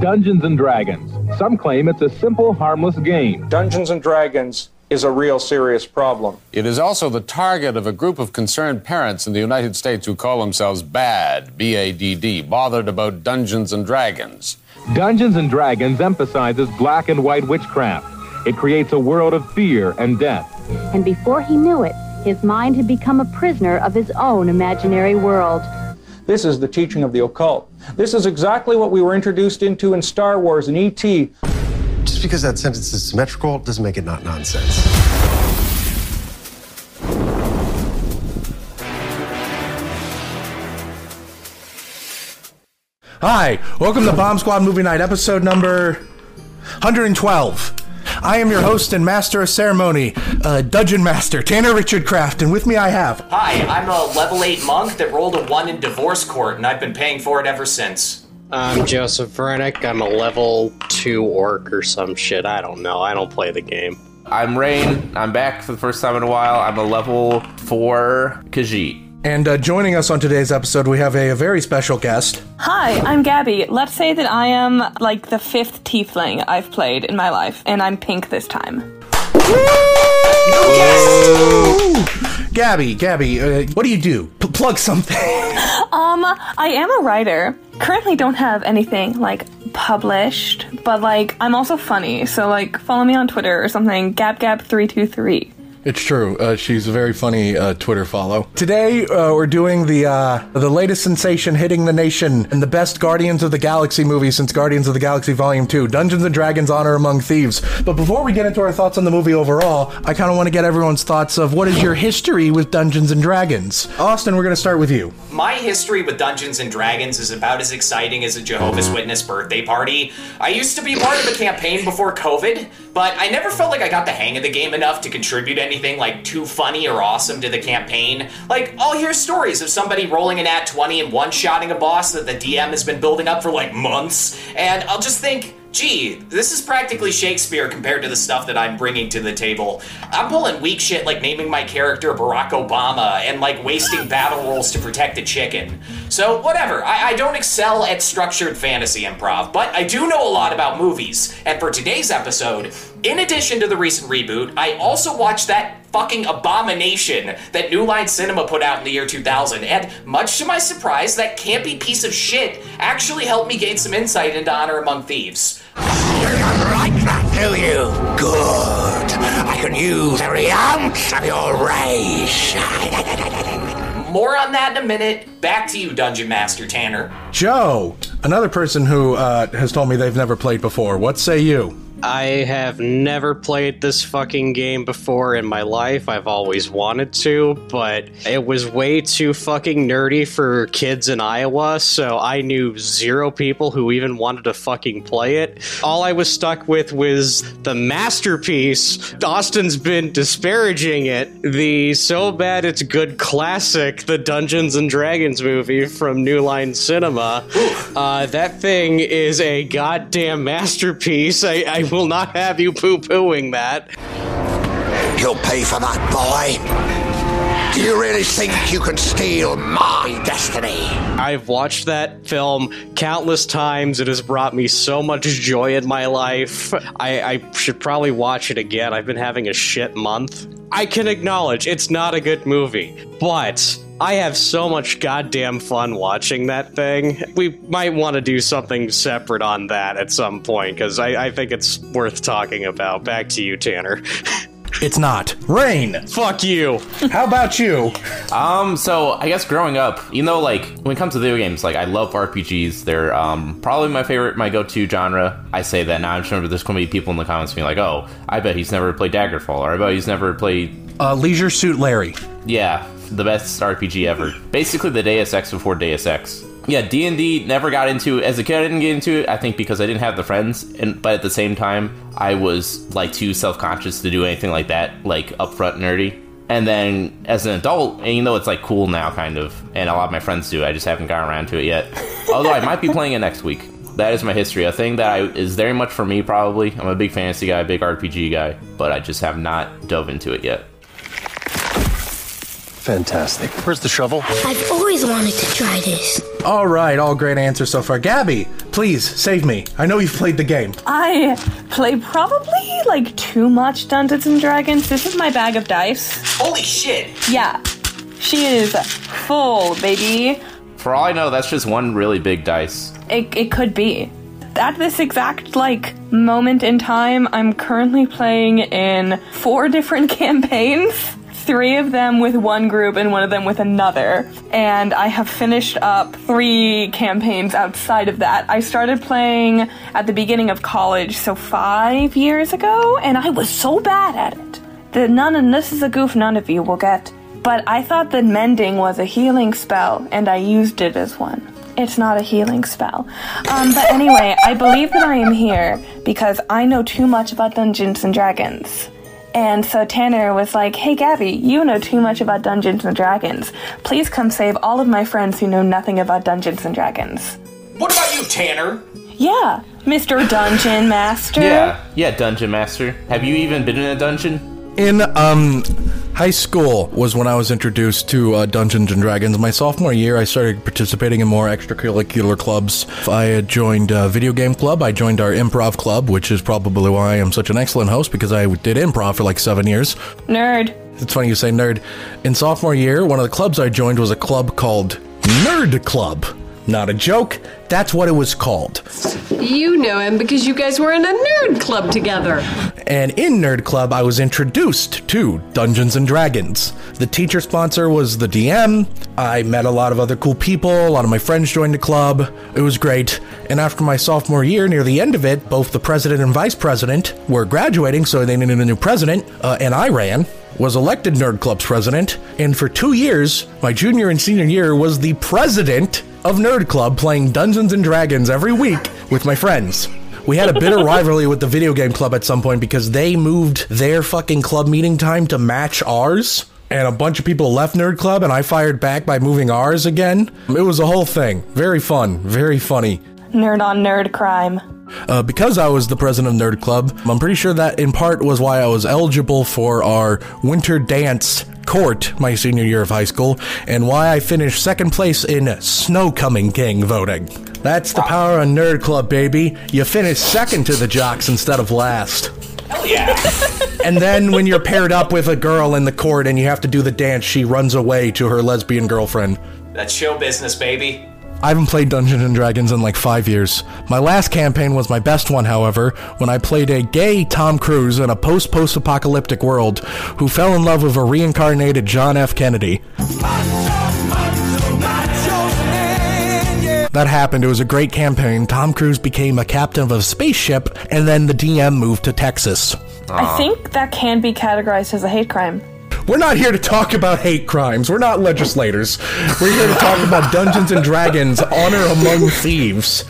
Dungeons and Dragons. Some claim it's a simple, harmless game. Dungeons and Dragons is a real serious problem. It is also the target of a group of concerned parents in the United States who call themselves BAD, B A D D, bothered about Dungeons and Dragons. Dungeons and Dragons emphasizes black and white witchcraft. It creates a world of fear and death. And before he knew it, his mind had become a prisoner of his own imaginary world. This is the teaching of the occult. This is exactly what we were introduced into in Star Wars and E.T. Just because that sentence is symmetrical doesn't make it not nonsense. Hi, welcome to Bomb Squad Movie Night, episode number 112. I am your host and master of ceremony, uh, Dungeon Master, Tanner Richard Kraft, and with me I have. Hi, I'm a level 8 monk that rolled a 1 in divorce court, and I've been paying for it ever since. I'm Joseph Vernick. I'm a level 2 orc or some shit. I don't know. I don't play the game. I'm Rein. I'm back for the first time in a while. I'm a level 4 Khajiit. And uh, joining us on today's episode, we have a, a very special guest. Hi, I'm Gabby. Let's say that I am like the fifth tiefling I've played in my life, and I'm pink this time. Yes! Gabby, Gabby, uh, what do you do? P- plug something. Um, I am a writer. Currently don't have anything like published, but like I'm also funny, so like follow me on Twitter or something, gabgab323. It's true. Uh, she's a very funny uh, Twitter follow. Today uh, we're doing the uh, the latest sensation hitting the nation and the best Guardians of the Galaxy movie since Guardians of the Galaxy Volume Two: Dungeons and Dragons: Honor Among Thieves. But before we get into our thoughts on the movie overall, I kind of want to get everyone's thoughts of what is your history with Dungeons and Dragons. Austin, we're going to start with you. My history with Dungeons and Dragons is about as exciting as a Jehovah's Witness birthday party. I used to be part of the campaign before COVID, but I never felt like I got the hang of the game enough to contribute anything like too funny or awesome to the campaign. Like, I'll hear stories of somebody rolling a nat 20 and one shotting a boss that the DM has been building up for like months, and I'll just think, gee, this is practically Shakespeare compared to the stuff that I'm bringing to the table. I'm pulling weak shit like naming my character Barack Obama and like wasting battle rolls to protect a chicken. So, whatever, I, I don't excel at structured fantasy improv, but I do know a lot about movies. And for today's episode, in addition to the recent reboot, I also watched that fucking abomination that New Line Cinema put out in the year 2000. And much to my surprise, that campy piece of shit actually helped me gain some insight into Honor Among Thieves. You like that, do you? Good. I can use every ounce of your rage. More on that in a minute. Back to you, Dungeon Master Tanner. Joe, another person who uh, has told me they've never played before. What say you? I have never played this fucking game before in my life. I've always wanted to, but it was way too fucking nerdy for kids in Iowa, so I knew zero people who even wanted to fucking play it. All I was stuck with was the masterpiece. Austin's been disparaging it. The so bad it's good classic, the Dungeons and Dragons movie from New Line Cinema. Uh, that thing is a goddamn masterpiece. I, I will not have you poo pooing that. You'll pay for that, boy. Do you really think you can steal my destiny? I've watched that film countless times. It has brought me so much joy in my life. I, I should probably watch it again. I've been having a shit month. I can acknowledge it's not a good movie, but I have so much goddamn fun watching that thing. We might want to do something separate on that at some point because I, I think it's worth talking about. Back to you, Tanner. It's not. Rein. Fuck you. How about you? Um, so I guess growing up, you know, like when it comes to video games, like I love RPGs. They're um probably my favorite, my go-to genre. I say that now. I'm sure there's gonna be people in the comments being like, "Oh, I bet he's never played Daggerfall," or "I bet he's never played." Uh, Leisure Suit Larry. Yeah, the best RPG ever. Basically, the Deus Ex before Deus Ex. Yeah, D and D never got into as a kid. I didn't get into it. I think because I didn't have the friends, and but at the same time, I was like too self conscious to do anything like that, like upfront nerdy. And then as an adult, and you know it's like cool now, kind of, and a lot of my friends do. I just haven't gotten around to it yet. Although I might be playing it next week. That is my history. A thing that I, is very much for me, probably. I'm a big fantasy guy, big RPG guy, but I just have not dove into it yet. Fantastic. Where's the shovel? I've always wanted to try this. All right, all great answers so far. Gabby, please save me. I know you've played the game. I play probably like too much Dungeons and Dragons. This is my bag of dice. Holy shit! Yeah, she is full, baby. For all I know, that's just one really big dice. It, it could be. At this exact like moment in time, I'm currently playing in four different campaigns. Three of them with one group and one of them with another. And I have finished up three campaigns outside of that. I started playing at the beginning of college, so five years ago, and I was so bad at it. that none, and this is a goof none of you will get. But I thought that mending was a healing spell, and I used it as one. It's not a healing spell. Um, but anyway, I believe that I am here because I know too much about Dungeons and Dragons. And so Tanner was like, hey Gabby, you know too much about Dungeons and Dragons. Please come save all of my friends who know nothing about Dungeons and Dragons. What about you, Tanner? Yeah, Mr. Dungeon Master. Yeah, yeah, Dungeon Master. Have you even been in a dungeon? In um, high school was when I was introduced to uh, Dungeons and Dragons. My sophomore year, I started participating in more extracurricular clubs. I had joined a video game club. I joined our improv club, which is probably why I am such an excellent host because I did improv for like seven years. Nerd. It's funny you say nerd. In sophomore year, one of the clubs I joined was a club called Nerd Club. Not a joke. That's what it was called. You know him because you guys were in a nerd club together. And in Nerd Club, I was introduced to Dungeons and Dragons. The teacher sponsor was the DM. I met a lot of other cool people. A lot of my friends joined the club. It was great. And after my sophomore year, near the end of it, both the president and vice president were graduating, so they needed a new president, uh, and I ran. Was elected Nerd Club's president, and for two years, my junior and senior year, was the president of Nerd Club playing Dungeons and Dragons every week with my friends. We had a bitter rivalry with the video game club at some point because they moved their fucking club meeting time to match ours. And a bunch of people left Nerd Club, and I fired back by moving ours again. It was a whole thing. Very fun, very funny. Nerd on nerd crime. Uh, because I was the president of Nerd Club, I'm pretty sure that in part was why I was eligible for our winter dance court my senior year of high school, and why I finished second place in Snow Coming King voting. That's the power of Nerd Club, baby. You finish second to the jocks instead of last. Hell yeah! And then when you're paired up with a girl in the court and you have to do the dance, she runs away to her lesbian girlfriend. That's show business, baby. I haven't played Dungeons and Dragons in like five years. My last campaign was my best one, however, when I played a gay Tom Cruise in a post post apocalyptic world who fell in love with a reincarnated John F. Kennedy. That happened. It was a great campaign. Tom Cruise became a captain of a spaceship, and then the DM moved to Texas. I think that can be categorized as a hate crime. We're not here to talk about hate crimes. We're not legislators. We're here to talk about Dungeons and Dragons Honor Among Thieves.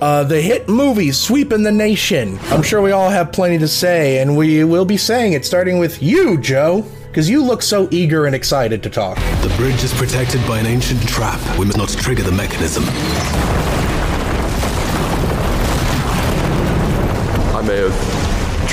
Uh, the hit movie Sweeping the Nation. I'm sure we all have plenty to say, and we will be saying it starting with you, Joe, because you look so eager and excited to talk. The bridge is protected by an ancient trap. We must not trigger the mechanism.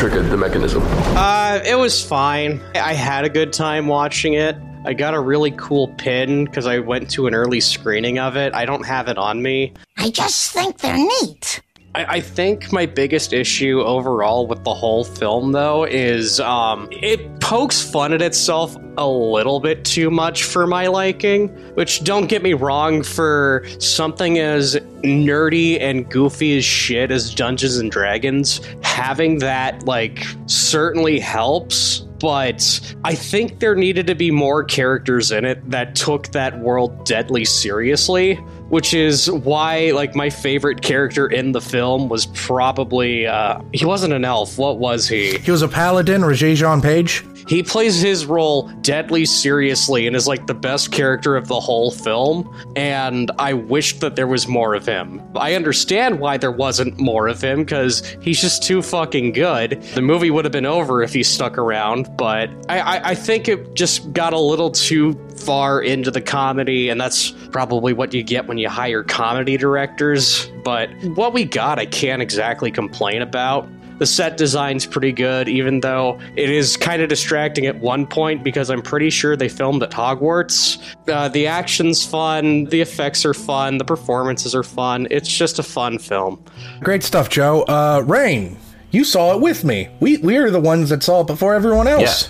Triggered the mechanism. Uh, it was fine. I had a good time watching it. I got a really cool pin because I went to an early screening of it. I don't have it on me. I just think they're neat. I, I think my biggest issue overall with the whole film, though, is um, it pokes fun at itself a little bit too much for my liking. Which, don't get me wrong, for something as nerdy and goofy as shit as Dungeons and Dragons, having that, like, certainly helps but I think there needed to be more characters in it that took that world deadly seriously, which is why like my favorite character in the film was probably uh he wasn't an elf, what was he? He was a paladin, Regé-Jean Page. He plays his role deadly seriously and is like the best character of the whole film. And I wished that there was more of him. I understand why there wasn't more of him because he's just too fucking good. The movie would have been over if he stuck around, but I, I, I think it just got a little too far into the comedy, and that's probably what you get when you hire comedy directors. But what we got, I can't exactly complain about. The set design's pretty good, even though it is kind of distracting at one point because I'm pretty sure they filmed at Hogwarts. Uh, the action's fun, the effects are fun, the performances are fun. It's just a fun film. Great stuff, Joe. Uh, Rein, you saw it with me. We we are the ones that saw it before everyone else. Yeah,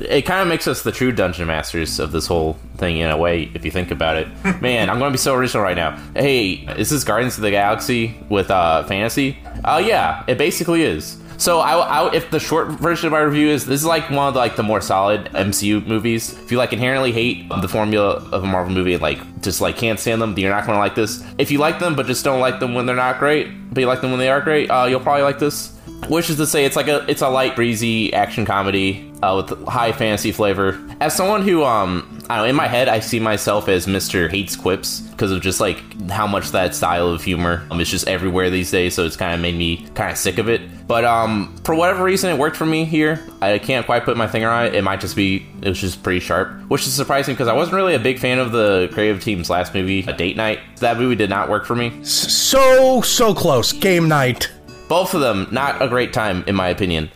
it kind of makes us the true dungeon masters of this whole thing in a way, if you think about it. Man, I'm going to be so original right now. Hey, is this Guardians of the Galaxy with uh, fantasy? Oh, uh, yeah, it basically is. So, I, I, if the short version of my review is this is like one of the, like the more solid MCU movies. If you like inherently hate the formula of a Marvel movie and like just like can't stand them, you're not going to like this. If you like them but just don't like them when they're not great, but you like them when they are great, uh, you'll probably like this. Which is to say, it's like a it's a light, breezy action comedy uh, with high fantasy flavor. As someone who, um, I don't know, in my head, I see myself as Mister Hates Quips because of just like how much that style of humor um, is just everywhere these days. So it's kind of made me kind of sick of it. But um, for whatever reason, it worked for me here. I can't quite put my finger on it. It might just be it was just pretty sharp, which is surprising because I wasn't really a big fan of the creative team's last movie, A Date Night. That movie did not work for me. So so close. Game night. Both of them, not a great time, in my opinion.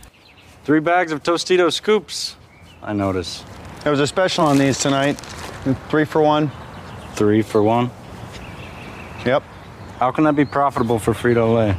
Three bags of Tostito scoops, I notice. There was a special on these tonight. Three for one. Three for one? Yep. How can that be profitable for Frito Lay?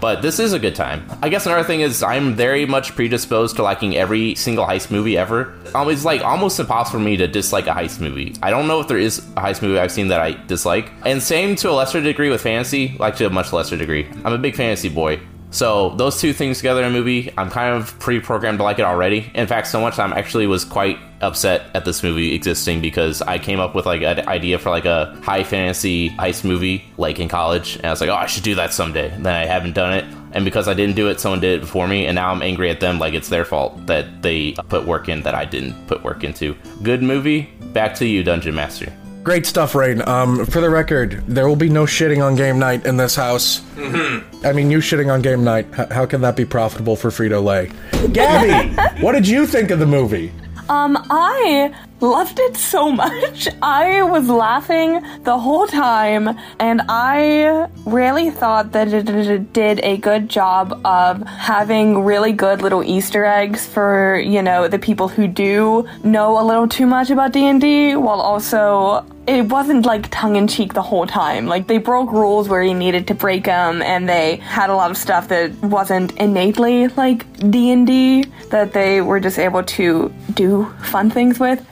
But this is a good time. I guess another thing is I'm very much predisposed to liking every single heist movie ever. It's like almost impossible for me to dislike a heist movie. I don't know if there is a heist movie I've seen that I dislike. And same to a lesser degree with fantasy, like to a much lesser degree. I'm a big fantasy boy. So those two things together in a movie, I'm kind of pre-programmed to like it already. In fact, so much I'm actually was quite upset at this movie existing because I came up with like an idea for like a high fantasy heist movie like in college, and I was like, oh, I should do that someday. And then I haven't done it, and because I didn't do it, someone did it before me, and now I'm angry at them like it's their fault that they put work in that I didn't put work into. Good movie. Back to you, Dungeon Master. Great stuff, Rein. Um, for the record, there will be no shitting on game night in this house. Mm-hmm. I mean, you shitting on game night. H- how can that be profitable for Frito Lay? Gabby, what did you think of the movie? Um, I loved it so much. I was laughing the whole time, and I really thought that it did a good job of having really good little Easter eggs for you know the people who do know a little too much about D and D, while also it wasn't like tongue in cheek the whole time. Like they broke rules where you needed to break them, and they had a lot of stuff that wasn't innately like D and D that they were just able to do fun things with.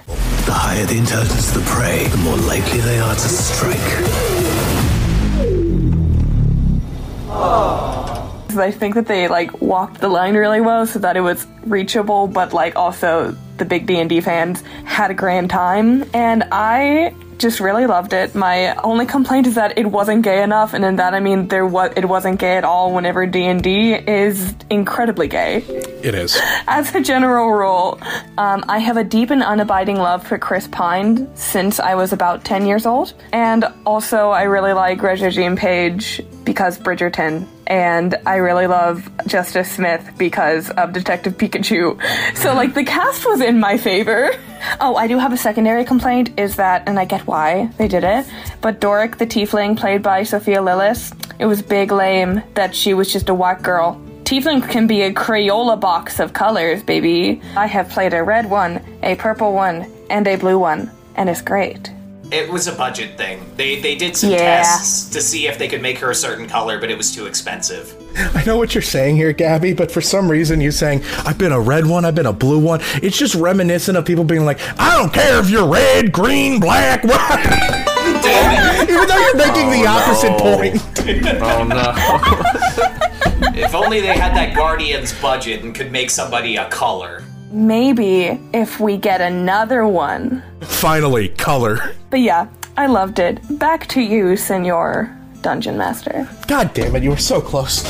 The higher the intelligence of the prey, the more likely they are to strike. I think that they like walked the line really well so that it was reachable, but like also the big D and D fans had a grand time, and I just really loved it. My only complaint is that it wasn't gay enough, and in that I mean there was it wasn't gay at all. Whenever D and D is incredibly gay. It is. As a general rule, um, I have a deep and unabiding love for Chris Pine since I was about ten years old, and also I really like Regé-Jean Page because Bridgerton, and I really love Justice Smith because of Detective Pikachu. So like the cast was in my favor. Oh, I do have a secondary complaint is that, and I get why they did it, but Doric the Tiefling, played by Sophia Lillis, it was big lame that she was just a white girl. Tiefling can be a Crayola box of colors, baby. I have played a red one, a purple one, and a blue one, and it's great. It was a budget thing. They they did some Yeah. tests to see if they could make her a certain color, but it was too expensive. I know what you're saying here, Gabby, but for some reason you're saying I've been a red one, I've been a blue one. It's just reminiscent of people being like, I don't care if you're red, green, black, white. Even though you're making the oh, opposite point. oh no. if only they had that Guardians budget and could make somebody a color. Maybe if we get another one. Finally, color. But yeah, I loved it. Back to you, Senor Dungeon Master. God damn it, you were so close.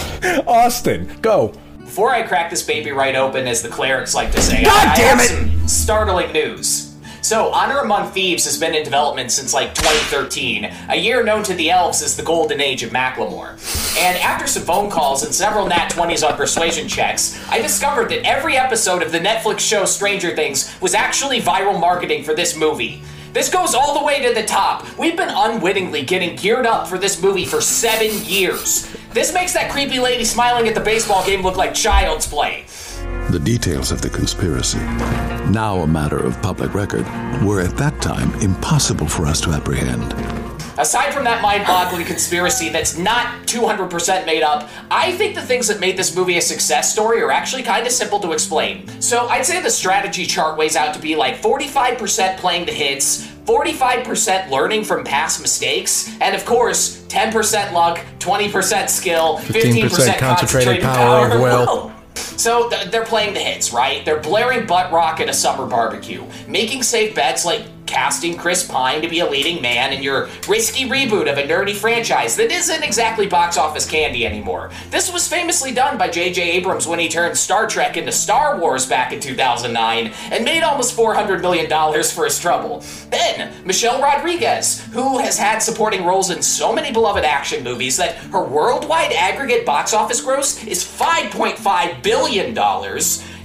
Austin, go. Before I crack this baby right open, as the clerics like to say, God I, damn I it! some startling news. So, Honor Among Thieves has been in development since like 2013, a year known to the elves as the golden age of Macklemore. And after some phone calls and several nat 20s on persuasion checks, I discovered that every episode of the Netflix show Stranger Things was actually viral marketing for this movie. This goes all the way to the top. We've been unwittingly getting geared up for this movie for seven years. This makes that creepy lady smiling at the baseball game look like child's play. The details of the conspiracy, now a matter of public record, were at that time impossible for us to apprehend. Aside from that mind boggling conspiracy that's not 200% made up, I think the things that made this movie a success story are actually kind of simple to explain. So I'd say the strategy chart weighs out to be like 45% playing the hits, 45% learning from past mistakes, and of course, 10% luck, 20% skill, 15%, 15% concentrated power of will. So th- they're playing the hits, right? They're blaring butt rock at a summer barbecue, making safe bets like casting Chris Pine to be a leading man in your risky reboot of a nerdy franchise that isn't exactly box office candy anymore. This was famously done by J.J. Abrams when he turned Star Trek into Star Wars back in 2009 and made almost $400 million for his trouble. Then, Michelle Rodriguez, who has had supporting roles in so many beloved action movies that her worldwide aggregate box office gross is $5.5 billion.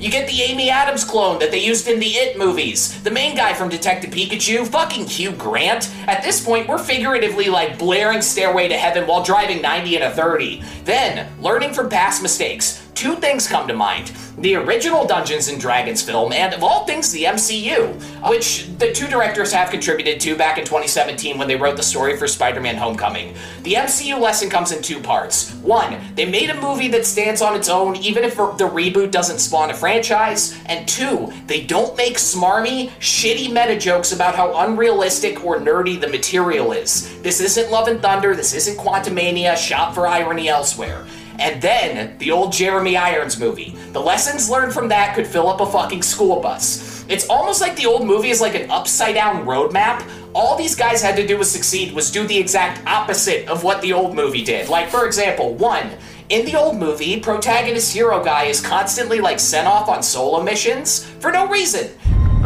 You get the Amy Adams clone that they used in the It movies. The main guy from Detective Pikachu, fucking Hugh Grant. At this point, we're figuratively like blaring Stairway to Heaven while driving 90 and a 30. Then, learning from past mistakes. Two things come to mind. The original Dungeons and Dragons film, and of all things, the MCU, which the two directors have contributed to back in 2017 when they wrote the story for Spider Man Homecoming. The MCU lesson comes in two parts. One, they made a movie that stands on its own even if the reboot doesn't spawn a franchise. And two, they don't make smarmy, shitty meta jokes about how unrealistic or nerdy the material is. This isn't Love and Thunder, this isn't Quantumania, shop for irony elsewhere. And then the old Jeremy Irons movie. The lessons learned from that could fill up a fucking school bus. It's almost like the old movie is like an upside down roadmap. All these guys had to do to succeed was do the exact opposite of what the old movie did. Like, for example, one, in the old movie, protagonist hero guy is constantly like sent off on solo missions for no reason.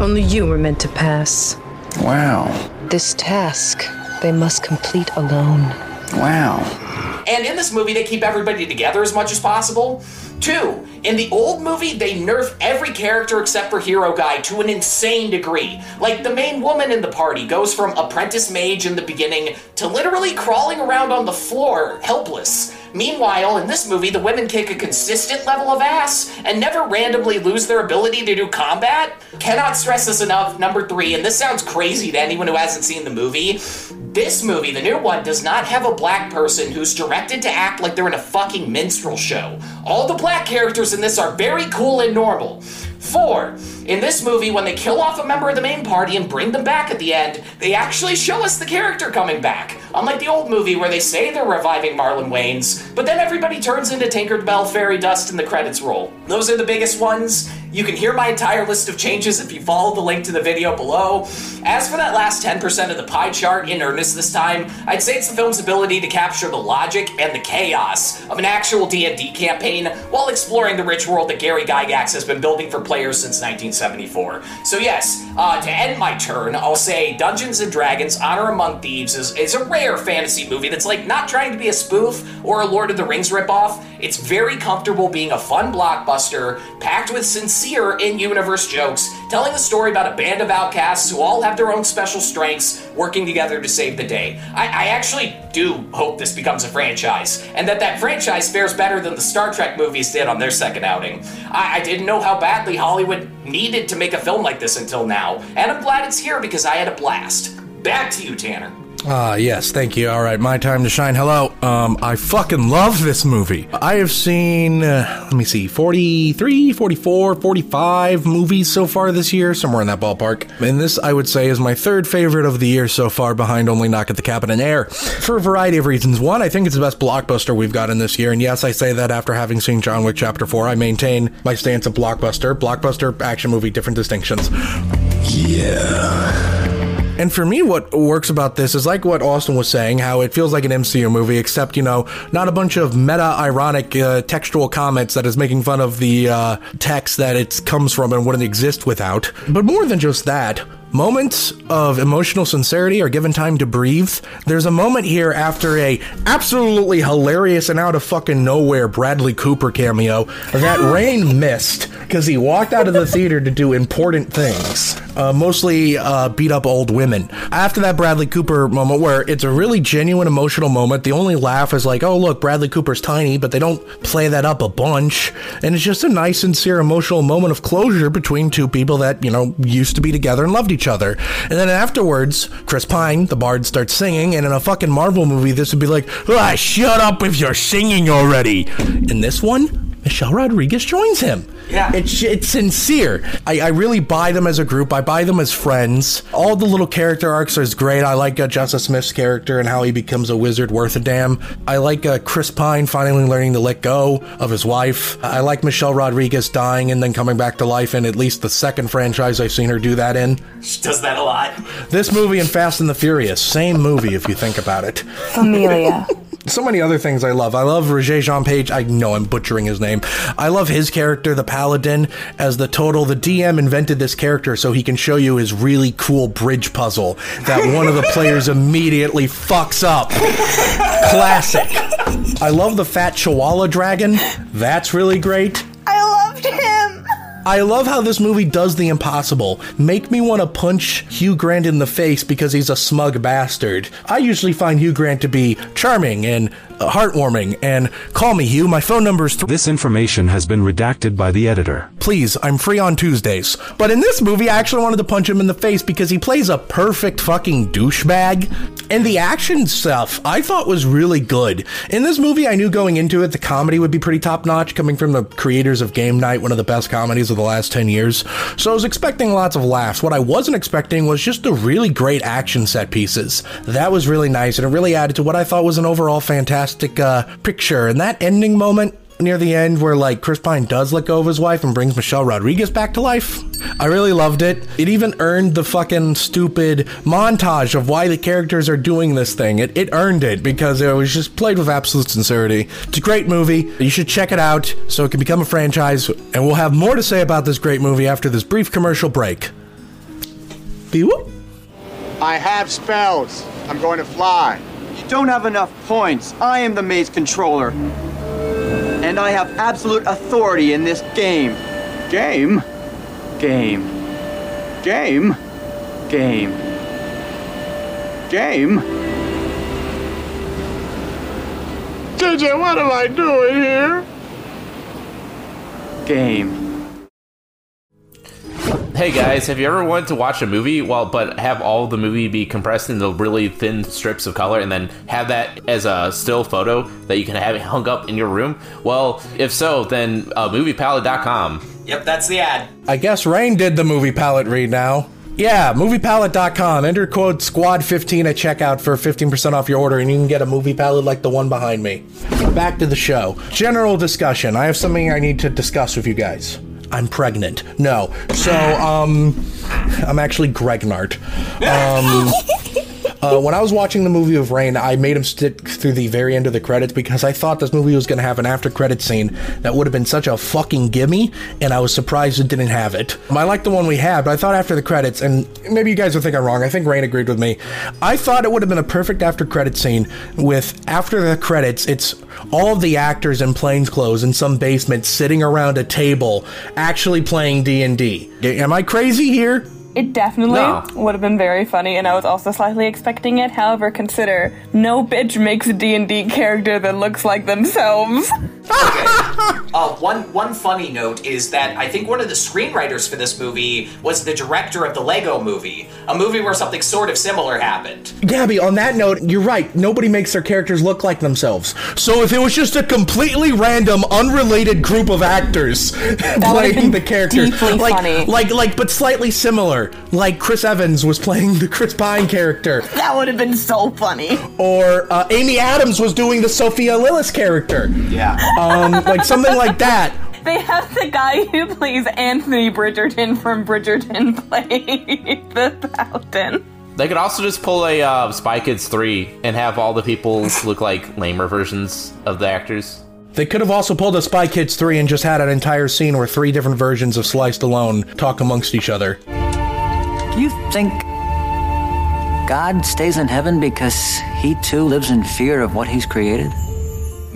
Only you were meant to pass. Wow. This task they must complete alone. Wow. And in this movie, they keep everybody together as much as possible. Two, in the old movie, they nerf every character except for Hero Guy to an insane degree. Like, the main woman in the party goes from apprentice mage in the beginning to literally crawling around on the floor, helpless. Meanwhile, in this movie, the women kick a consistent level of ass and never randomly lose their ability to do combat. Cannot stress this enough. Number three, and this sounds crazy to anyone who hasn't seen the movie. This movie, the new one, does not have a black person who's directed to act like they're in a fucking minstrel show. All the black characters in this are very cool and normal. Four, in this movie, when they kill off a member of the main party and bring them back at the end, they actually show us the character coming back. Unlike the old movie where they say they're reviving Marlon Wayans, but then everybody turns into Tinkerbell fairy dust and the credits roll. Those are the biggest ones. You can hear my entire list of changes if you follow the link to the video below. As for that last 10% of the pie chart in earnest this time, I'd say it's the film's ability to capture the logic and the chaos of an actual D&D campaign while exploring the rich world that Gary Gygax has been building for players since 1974. So yes, uh, to end my turn, I'll say Dungeons and Dragons: Honor Among Thieves is, is a rare fantasy movie that's like not trying to be a spoof or a Lord of the Rings ripoff. It's very comfortable being a fun blockbuster packed with sincere in-universe jokes, telling a story about a band of outcasts who all have their own special strengths working together to save the day. I, I actually do hope this becomes a franchise, and that that franchise fares better than the Star Trek movies did on their second outing. I, I didn't know how badly Hollywood needed to make a film like this until now, and I'm glad it's here because I had a blast. Back to you, Tanner. Ah, yes, thank you. All right, my time to shine. Hello. Um, I fucking love this movie. I have seen, uh, let me see, 43, 44, 45 movies so far this year, somewhere in that ballpark. And this, I would say, is my third favorite of the year so far, behind only Knock at the Cabin in Air. For a variety of reasons. One, I think it's the best blockbuster we've gotten this year. And yes, I say that after having seen John Wick Chapter 4. I maintain my stance of blockbuster. Blockbuster, action movie, different distinctions. Yeah. And for me, what works about this is like what Austin was saying, how it feels like an MCU movie, except, you know, not a bunch of meta ironic uh, textual comments that is making fun of the uh, text that it comes from and wouldn't exist without. But more than just that, moments of emotional sincerity are given time to breathe. There's a moment here after a absolutely hilarious and out of fucking nowhere Bradley Cooper cameo that Rein missed because he walked out of the theater to do important things, uh, mostly uh, beat up old women. After that Bradley Cooper moment, where it's a really genuine emotional moment, the only laugh is like, "Oh look, Bradley Cooper's tiny," but they don't play that up a bunch, and it's just a nice, sincere, emotional moment of closure between two people that you know used to be together and loved each other. And then afterwards, Chris Pine, the bard, starts singing, and in a fucking Marvel movie, this would be like, ah, shut up if you're singing already. In this one, Michelle Rodriguez joins him. Yeah. It's, it's sincere. I, I really buy them as a group. I buy them as friends. All the little character arcs are great. I like uh, Justice Smith's character and how he becomes a wizard worth a damn. I like uh, Chris Pine finally learning to let go of his wife. I like Michelle Rodriguez dying and then coming back to life in at least the second franchise I've seen her do that in. She does that a lot. This movie and Fast and the Furious, same movie if you think about it. Familia. so many other things I love. I love Roger Jean Page. I know I'm butchering his name. I love his character, the Paladin, as the total. The DM invented this character so he can show you his really cool bridge puzzle that one of the players immediately fucks up. Classic. I love the fat Chihuahua dragon. That's really great. I loved him. I love how this movie does the impossible. Make me want to punch Hugh Grant in the face because he's a smug bastard. I usually find Hugh Grant to be charming and uh, heartwarming and call me Hugh. My phone number is th- This information has been redacted by the editor. Please, I'm free on Tuesdays. But in this movie, I actually wanted to punch him in the face because he plays a perfect fucking douchebag. And the action stuff I thought was really good. In this movie, I knew going into it the comedy would be pretty top notch, coming from the creators of Game Night, one of the best comedies of the last 10 years. So I was expecting lots of laughs. What I wasn't expecting was just the really great action set pieces. That was really nice, and it really added to what I thought was an overall fantastic uh, picture. And that ending moment near the end where like Chris Pine does let go of his wife and brings Michelle Rodriguez back to life. I really loved it. It even earned the fucking stupid montage of why the characters are doing this thing. It, it earned it because it was just played with absolute sincerity. It's a great movie. You should check it out so it can become a franchise. And we'll have more to say about this great movie after this brief commercial break. Be whoop. I have spells. I'm going to fly. You don't have enough points. I am the maze controller. And I have absolute authority in this game. Game? Game. Game? Game. Game? JJ, what am I doing here? Game. Hey guys, have you ever wanted to watch a movie well but have all the movie be compressed into really thin strips of color and then have that as a still photo that you can have it hung up in your room? Well, if so, then uh, moviepalette.com. Yep, that's the ad. I guess Rein did the movie palette read now. Yeah, moviepalette.com. Enter code SQUAD15 at checkout for 15% off your order, and you can get a movie palette like the one behind me. Back to the show. General discussion. I have something I need to discuss with you guys. I'm pregnant. No. So, um, I'm actually Gregnart. Um, uh, when I was watching the movie of Rein, I made him stick through the very end of the credits because I thought this movie was going to have an after credit scene that would have been such a fucking gimme, and I was surprised it didn't have it. I like the one we had, but I thought after the credits, and maybe you guys will think I'm wrong. I think Rein agreed with me. I thought it would have been a perfect after credit scene with after the credits, it's all of the actors in plainclothes in some basement sitting around a table actually playing D&D. Am I crazy here? It definitely No. would have been very funny, and I was also slightly expecting it. However, consider no bitch makes a D&D character that looks like themselves. Uh, one one funny note is that I think one of the screenwriters for this movie was the director of the Lego Movie, a movie where something sort of similar happened. Gabby, on that note, you're right. Nobody makes their characters look like themselves. So if it was just a completely random, unrelated group of actors playing the characters, like, funny. like, like, but slightly similar, like Chris Evans was playing the Chris Pine character, That would have been so funny. or uh, Amy Adams was doing the Sophia Lillis character. Yeah. Um, like something like that. They have the guy who plays Anthony Bridgerton from Bridgerton play the Paladin. They could also just pull a uh, Spy Kids 3 and have all the people look like lamer versions of the actors. They could have also pulled a Spy Kids 3 and just had an entire scene where three different versions of Sly Stallone talk amongst each other. You think God stays in heaven because he too lives in fear of what he's created?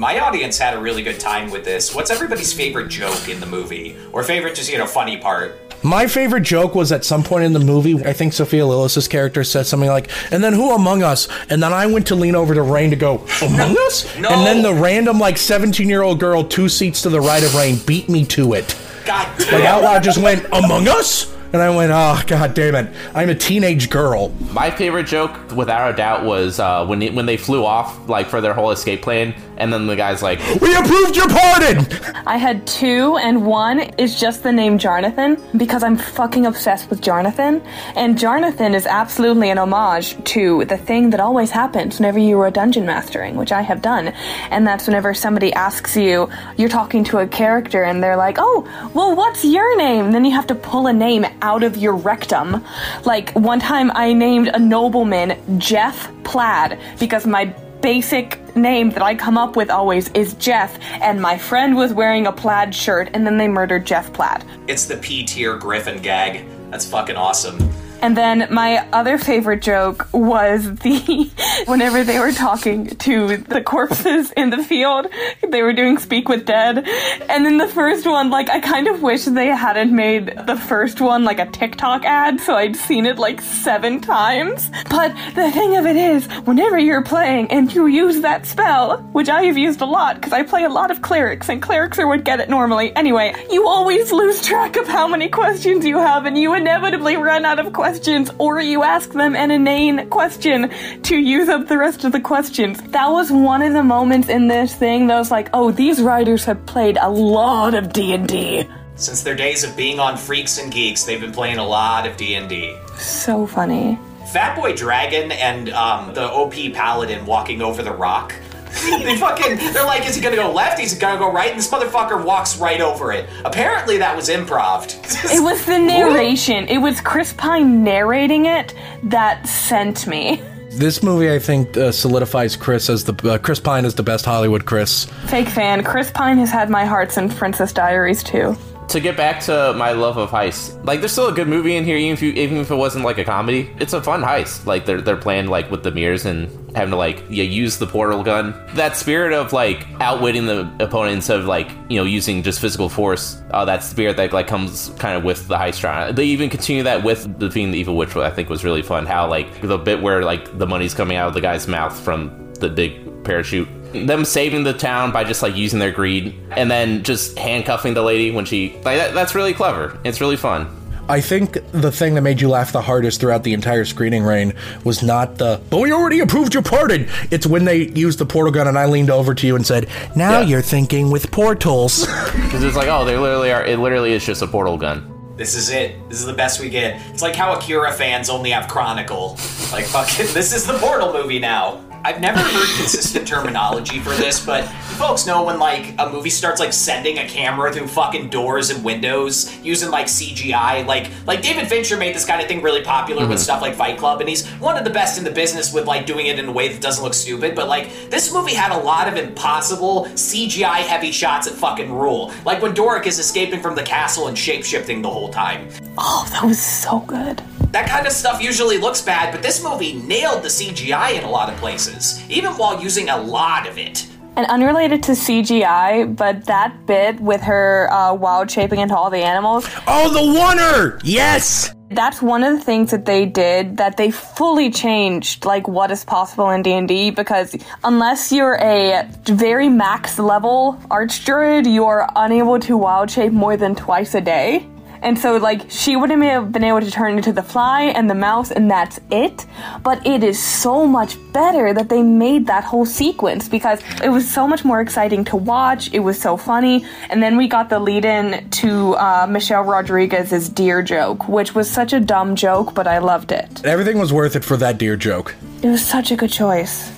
My audience had a really good time with this. What's everybody's favorite joke in the movie? Or favorite just, you know, funny part? My favorite joke was at some point in the movie, I think Sophia Lillis' character said something like, and then who among us? And then I went to lean over to Rein to go, among us? No. And then the random, like, 17 year old girl two seats to the right of Rein beat me to it. God Like, out loud just went, among us? And I went, oh, god damn it. I'm a teenage girl. My favorite joke, without a doubt, was uh, when it, when they flew off like for their whole escape plan, and then the guy's like, We approved your pardon! I had two, and one is just the name Jonathan because I'm fucking obsessed with Jonathan, And Jonathan is absolutely an homage to the thing that always happens whenever you are dungeon mastering, which I have done. And that's whenever somebody asks you, you're talking to a character, and they're like, oh, well, what's your name? Then you have to pull a name out of your rectum. Like, one time I named a nobleman Jeff Plaid because my basic name that I come up with always is Jeff, and my friend was wearing a plaid shirt, and then they murdered Jeff Plaid. It's the Peter Griffin gag. That's fucking awesome. And then my other favorite joke was the whenever they were talking to the corpses in the field, they were doing Speak with Dead. And then the first one, like, I kind of wish they hadn't made the first one like a TikTok ad, so I'd seen it like seven times. But the thing of it is, whenever you're playing and you use that spell, which I have used a lot because I play a lot of clerics, and clerics are what get it normally. Anyway, you always lose track of how many questions you have, and you inevitably run out of questions, or you ask them an inane question to use up the rest of the questions. That was one of the moments in this thing that was like, oh, these writers have played a lot of D&D. Since their days of being on Freaks and Geeks, they've been playing a lot of D&D. So funny. Fatboy Dragon and um, the OP Paladin walking over the rock. they fucking, they're like, is he gonna go left? He's gonna go right? And this motherfucker walks right over it. Apparently that was improv. It was the narration. It was Chris Pine narrating it that sent me. This movie, I think, uh, solidifies Chris as the uh, Chris Pine is the best Hollywood Chris. Fake fan. Chris Pine has had my heart since Princess Diaries too. To get back to my love of heist, like there's still a good movie in here, even if you, even if it wasn't like a comedy. It's a fun heist. Like they're they're playing like with the mirrors and having to like yeah use the portal gun. That spirit of like outwitting the opponents of like you know using just physical force. Uh, that spirit that like comes kind of with the heist genre. They even continue that with defeating the evil witch, which I think was really fun. How like the bit where like the money's coming out of the guy's mouth from the big parachute them saving the town by just like using their greed and then just handcuffing the lady when she like that, that's really clever it's really fun I think the thing that made you laugh the hardest throughout the entire screening Rein was not the, but we already approved your pardon. It's when they used the portal gun and I leaned over to you and said, now Yeah. you're thinking with portals. because it's like oh they literally are it literally is just a portal gun This is it. This is the best we get. It's like how Akira fans only have Chronicle. Like fucking, this is the Portal movie now. I've never heard consistent terminology for this, but you folks know when like a movie starts like sending a camera through fucking doors and windows using like CGI. Like like David Fincher made this kind of thing really popular with Mhm. stuff like Fight Club, and he's one of the best in the business with like doing it in a way that doesn't look stupid. But like this movie had a lot of impossible CGI heavy shots that fucking rule. Like when Doric is escaping from the castle and shapeshifting the whole time. Oh, that was so good. That kind of stuff usually looks bad, but this movie nailed the CGI in a lot of places, even while using a lot of it. And unrelated to CGI, but that bit with her uh, wild shaping into all the animals. Oh, the oner! Yes! That's one of the things that they did that they fully changed, like what is possible in D and D. Because unless you're a very max level archdruid, you are unable to wild shape more than twice a day. And so, like, she wouldn't have been able to turn into the fly and the mouse, and that's it. But it is so much better that they made that whole sequence because it was so much more exciting to watch. It was so funny. And then we got the lead in to uh, Michelle Rodriguez's deer joke, which was such a dumb joke, but I loved it. Everything was worth it for that deer joke. It was such a good choice.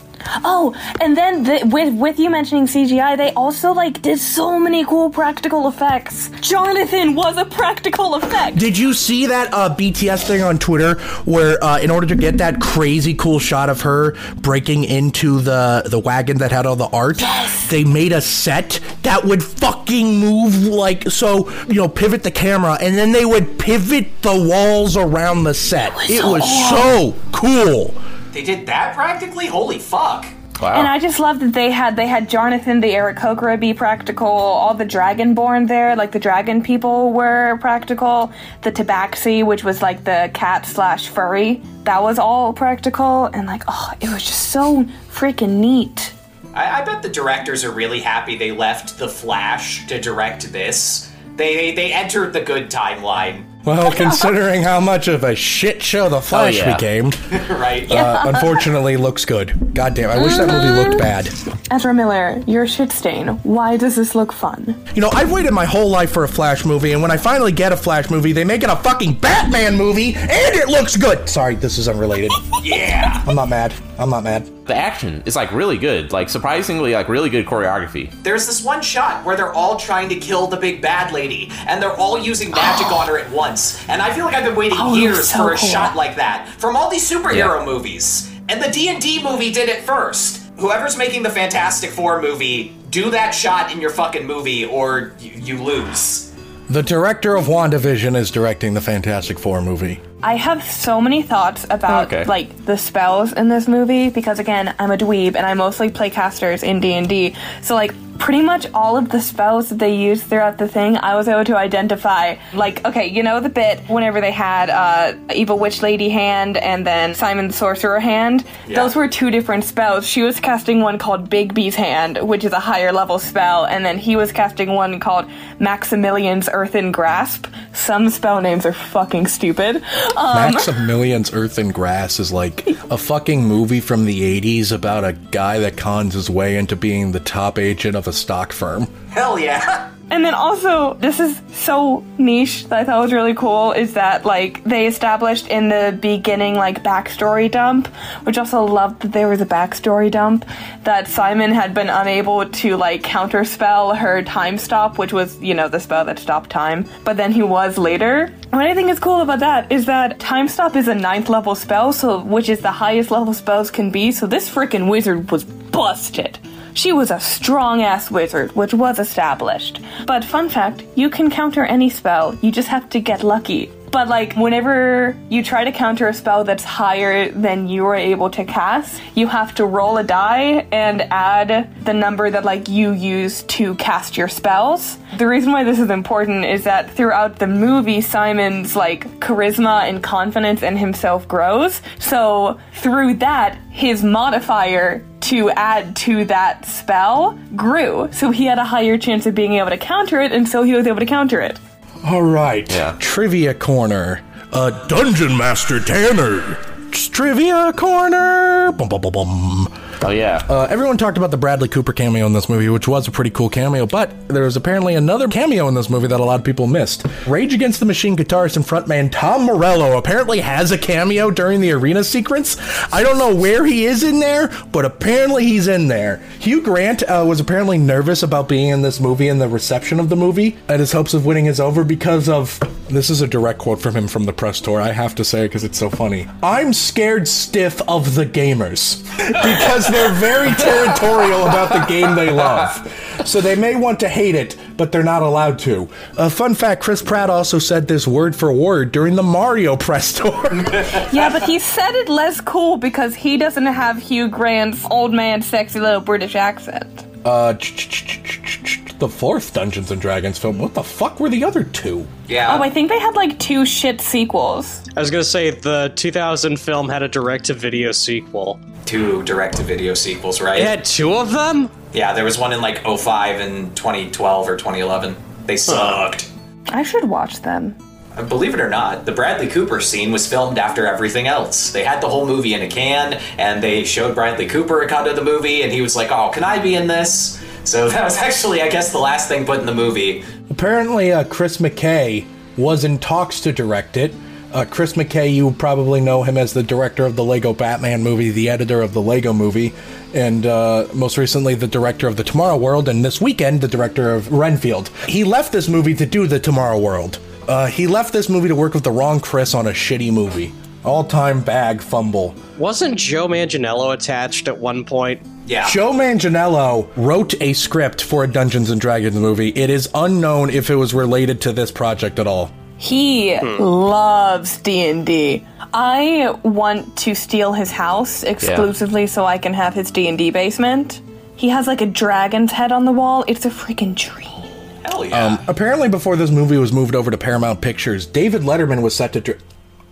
Oh, and then the, with with you mentioning CGI, they also like did so many cool practical effects. Jonathan was a practical effect. Did you see that uh, BTS thing on Twitter where, uh, in order to get that crazy cool shot of her breaking into the the wagon that had all the art, they made a set that would fucking move like so, you know, pivot the camera, and then they would pivot the walls around the set. It was, so cool. They did that practically? Holy fuck. And I just love that they had they had Jonathan the Aarakocra be practical, all the Dragonborn there, like the dragon people were practical, the Tabaxi, which was like the cat slash furry, that was all practical, and like oh, it was just so freaking neat. I, I bet the directors are really happy they left The Flash to direct this. They, they, they entered the good timeline. Well, considering how much of a shit show The Flash yeah. became, right? uh, unfortunately looks good. God damn, I wish that movie looked bad. Ezra Miller, you're a shit stain. Why does this look fun? You know, I've waited my whole life for a Flash movie, and when I finally get a Flash movie, they make it a fucking Batman movie, and it looks good. Sorry, this is unrelated. yeah. I'm not mad. I'm not mad. The action is like really good, like surprisingly like really good choreography. There's this one shot where they're all trying to kill the big bad lady, and they're all using magic oh. on her at once. And I feel like I've been waiting Oh, years so for a cool. shot like that from all these superhero Yeah. movies. And the D&D movie did it first. Whoever's making the Fantastic Four movie, do that shot in your fucking movie or you, you lose. The director of WandaVision is directing the Fantastic Four movie. I have so many thoughts about Okay. like the spells in this movie because again, I'm a dweeb and I mostly play casters in D&D. So like pretty much all of the spells that they used throughout the thing, I was able to identify like okay, you know the bit whenever they had uh evil witch lady hand and then Simon the sorcerer hand. Yeah. Those were two different spells. She was casting one called Bigby's hand, which is a higher level spell, and then he was casting one called Maximilian's earthen grasp. Some spell names are fucking stupid. Um, Maximilian's Earth and Grass is like a fucking movie from the 80s about a guy that cons his way into being the top agent of a stock firm. Hell yeah. And then also, this is so niche that I thought was really cool is that like they established in the beginning like backstory dump, which also loved that there was a backstory dump, that Simon had been unable to like counterspell her time stop, which was, you know, the spell that stopped time, but then he was later. What I think is cool about that is that time stop is a ninth level spell, so which is the highest level spells can be, so this freaking wizard was busted. She was a strong ass wizard, which was established. But fun fact, you can counter any spell, you just have to get lucky. But like whenever you try to counter a spell that's higher than you are able to cast, you have to roll a die and add the number that like you use to cast your spells. The reason why this is important is that throughout the movie Simon's like charisma and confidence in himself grows. So through that his modifier to add to that spell grew. So he had a higher chance of being able to counter it and so he was able to counter it. All right. Trivia corner. Uh, Dungeon Master Tanner. Trivia corner. Bum, bum, bum, bum. Oh yeah. Uh, everyone talked about the Bradley Cooper cameo in this movie, which was a pretty cool cameo, but there was apparently another cameo in this movie that a lot of people missed. Rage Against the Machine guitarist and frontman Tom Morello apparently has a cameo during the arena sequence. I don't know where he is in there, but apparently he's in there. Hugh Grant uh, was apparently nervous about being in this movie and the reception of the movie, and his hopes of winning is over because of. This is a direct quote from him from the press tour. I have to say it because it's so funny. I'm scared stiff of the gamers because they're very territorial about the game they love. So they may want to hate it, but they're not allowed to. A fun fact Chris Pratt also said this word for word during the Mario press tour. Yeah, but he said it less cool because he doesn't have Hugh Grant's old man sexy little British accent. uh, the fourth Dungeons and Dragons film. What the fuck were the other two? Yeah. Oh, I think they had like two shit sequels. I was gonna say the 2000 film had a direct-to-video sequel. Two direct-to-video sequels, right? It had two of them. Yeah, there was one in like 05 and 2012 or 2011. They sucked. I should watch them. Uh, believe it or not, the Bradley Cooper scene was filmed after everything else. They had the whole movie in a can, and they showed Bradley Cooper a cut of the movie, and he was like, "Oh, can I be in this?" So that was actually, I guess, the last thing put in the movie. Apparently, uh, Chris McKay was in talks to direct it. Uh, Chris McKay, you probably know him as the director of the Lego Batman movie, the editor of the Lego movie, and uh, most recently the director of the Tomorrow War, and this weekend the director of Renfield. He left this movie to do the Tomorrow War. Uh, he left this movie to work with the wrong Chris on a shitty movie. All time bag fumble. Wasn't Joe Manganiello attached at one point? Yeah. Joe Manganiello wrote a script for a Dungeons and Dragons movie. It is unknown if it was related to this project at all. He loves D&D. I want to steal his house exclusively so I can have his D&D basement. He has like a dragon's head on the wall. It's a freaking dream. Hell yeah. Um, apparently, before this movie was moved over to Paramount Pictures, David Letterman was set to. Dir-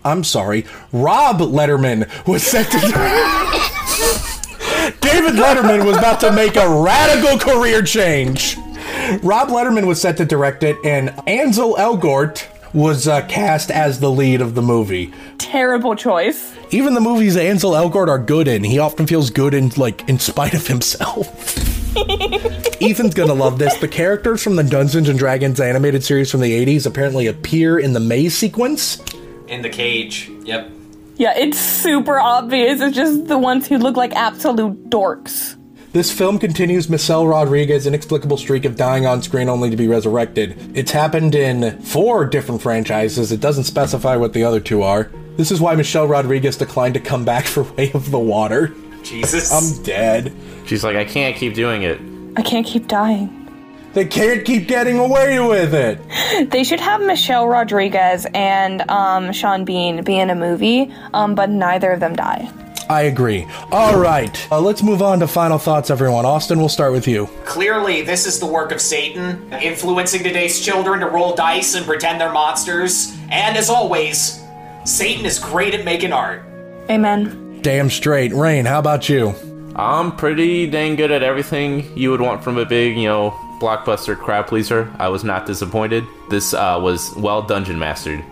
I'm sorry, Rob Letterman was set to. David Letterman was about to make a radical career change. Rob Letterman was set to direct it, and Ansel Elgort was uh, cast as the lead of the movie. Terrible choice. Even the movies Ansel Elgort are good in, he often feels good in like in spite of himself. Ethan's gonna love this. The characters from the Dungeons and Dragons animated series from the 80s apparently appear in the maze sequence. In the cage. Yep. Yeah, it's super obvious. It's just the ones who look like absolute dorks. This film continues Michelle Rodriguez's inexplicable streak of dying on screen only to be resurrected. It's happened in four different franchises. It doesn't specify what the other two are. This is why Michelle Rodriguez declined to come back for Way of the Water. Jesus. I'm dead. She's like, I can't keep doing it. I can't keep dying. They can't keep getting away with it. They should have Michelle Rodriguez and um, Sean Bean be in a movie, um, but neither of them die. I agree. All right, uh, let's move on to final thoughts, everyone. Austin, we'll start with you. Clearly, this is the work of Satan, influencing today's children to roll dice and pretend they're monsters. And as always, Satan is great at making art. Amen. Damn straight. Rein, how about you? I'm pretty dang good at everything you would want from a big, you know, blockbuster crowd pleaser. I was not disappointed. This uh, was well dungeon mastered.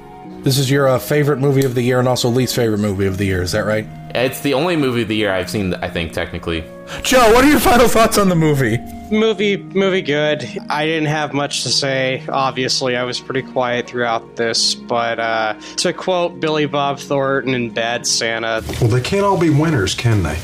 This is your uh, favorite movie of the year and also least favorite movie of the year, is that right? It's the only movie of the year I've seen, I think, technically. Joe, what are your final thoughts on the movie? Movie, movie, good. I didn't have much to say. Obviously, I was pretty quiet throughout this, but uh, to quote Billy Bob Thornton in Bad Santa, Well, they can't all be winners, can they?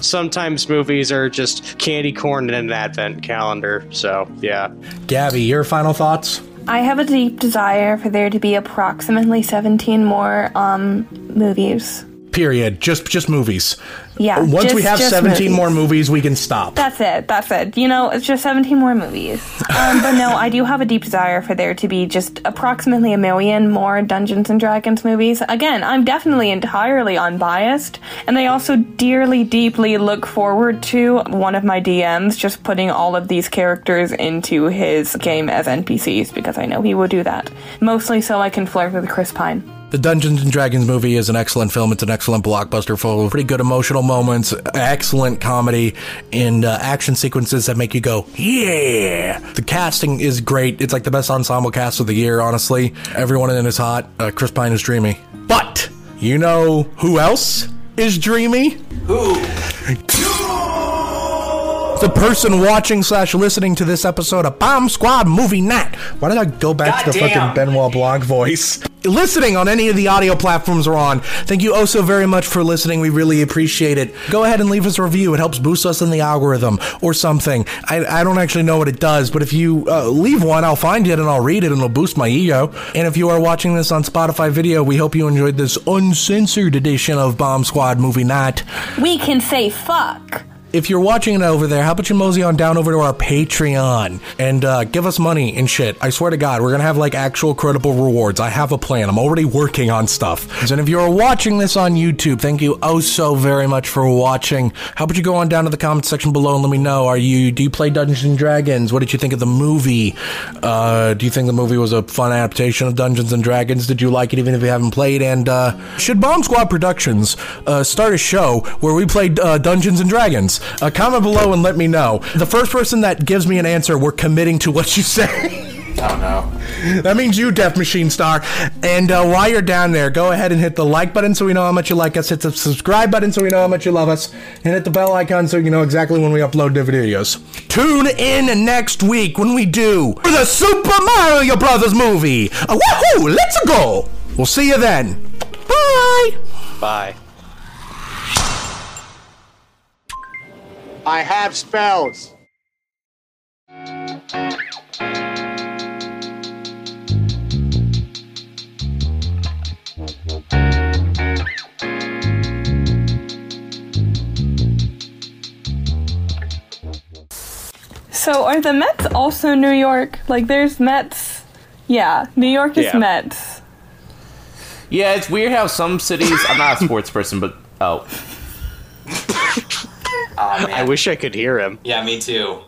Sometimes movies are just candy corn in an advent calendar. So, yeah. Gabby, your final thoughts? I have a deep desire for there to be approximately 17 more um, movies. Period. Just just movies. Yeah, Once we have 17 movies. more movies, we can stop. That's it. That's it. You know, it's just 17 more movies. Um, but no, I do have a deep desire for there to be just approximately a million more Dungeons and Dragons movies. Again, I'm definitely entirely unbiased, and I also dearly, deeply look forward to one of my DMs just putting all of these characters into his game as NPCs because I know he will do that. Mostly so I can flirt with Chris Pine. The Dungeons and Dragons movie is an excellent film. It's an excellent blockbuster full of pretty good emotional moments, excellent comedy, and uh, action sequences that make you go, yeah. The casting is great. It's like the best ensemble cast of the year, honestly. Everyone in it is hot. Uh, Chris Pine is dreamy. But, you know who else is dreamy? Who? The person watching slash listening to this episode of Bomb Squad Movie Night. Why did I go back to the Goddamn. fucking Benoit Blanc voice? Listening on any of the audio platforms we're on. Thank you oh so very much for listening. We really appreciate it. Go ahead and leave us a review. It helps boost us in the algorithm or something. I, I don't actually know what it does, but if you uh, leave one, I'll find it and I'll read it and it'll boost my ego. And if you are watching this on Spotify video, we hope you enjoyed this uncensored edition of Bomb Squad Movie Night. We can say fuck. If you're watching it over there, how about you mosey on down over to our Patreon and uh, give us money and shit? I swear to God, we're gonna have like actual credible rewards. I have a plan. I'm already working on stuff. And if you're watching this on YouTube, thank you oh so very much for watching. How about you go on down to the comment section below and let me know? Are you do you play Dungeons and Dragons? What did you think of the movie? Uh, do you think the movie was a fun adaptation of Dungeons and Dragons? Did you like it even if you haven't played? And uh, should Bomb Squad Productions uh, start a show where we play uh, Dungeons and Dragons? Uh, comment below and let me know. The first person that gives me an answer, we're committing to what you say. Oh no. That means you, Death Machine Star. And uh, while you're down there, go ahead and hit the like button so we know how much you like us. Hit the subscribe button so we know how much you love us. And hit the bell icon so you know exactly when we upload new videos. Tune in next week when we do the Super Mario Brothers movie. Uh, woohoo! Let's go! We'll see you then. Bye! Bye. I have spells. So are the Mets also New York? Like there's Mets. Yeah, New York is Yeah. Mets. Yeah, it's weird how some cities. I'm not a sports person, but oh, Oh, man. I wish I could hear him. Yeah, me too.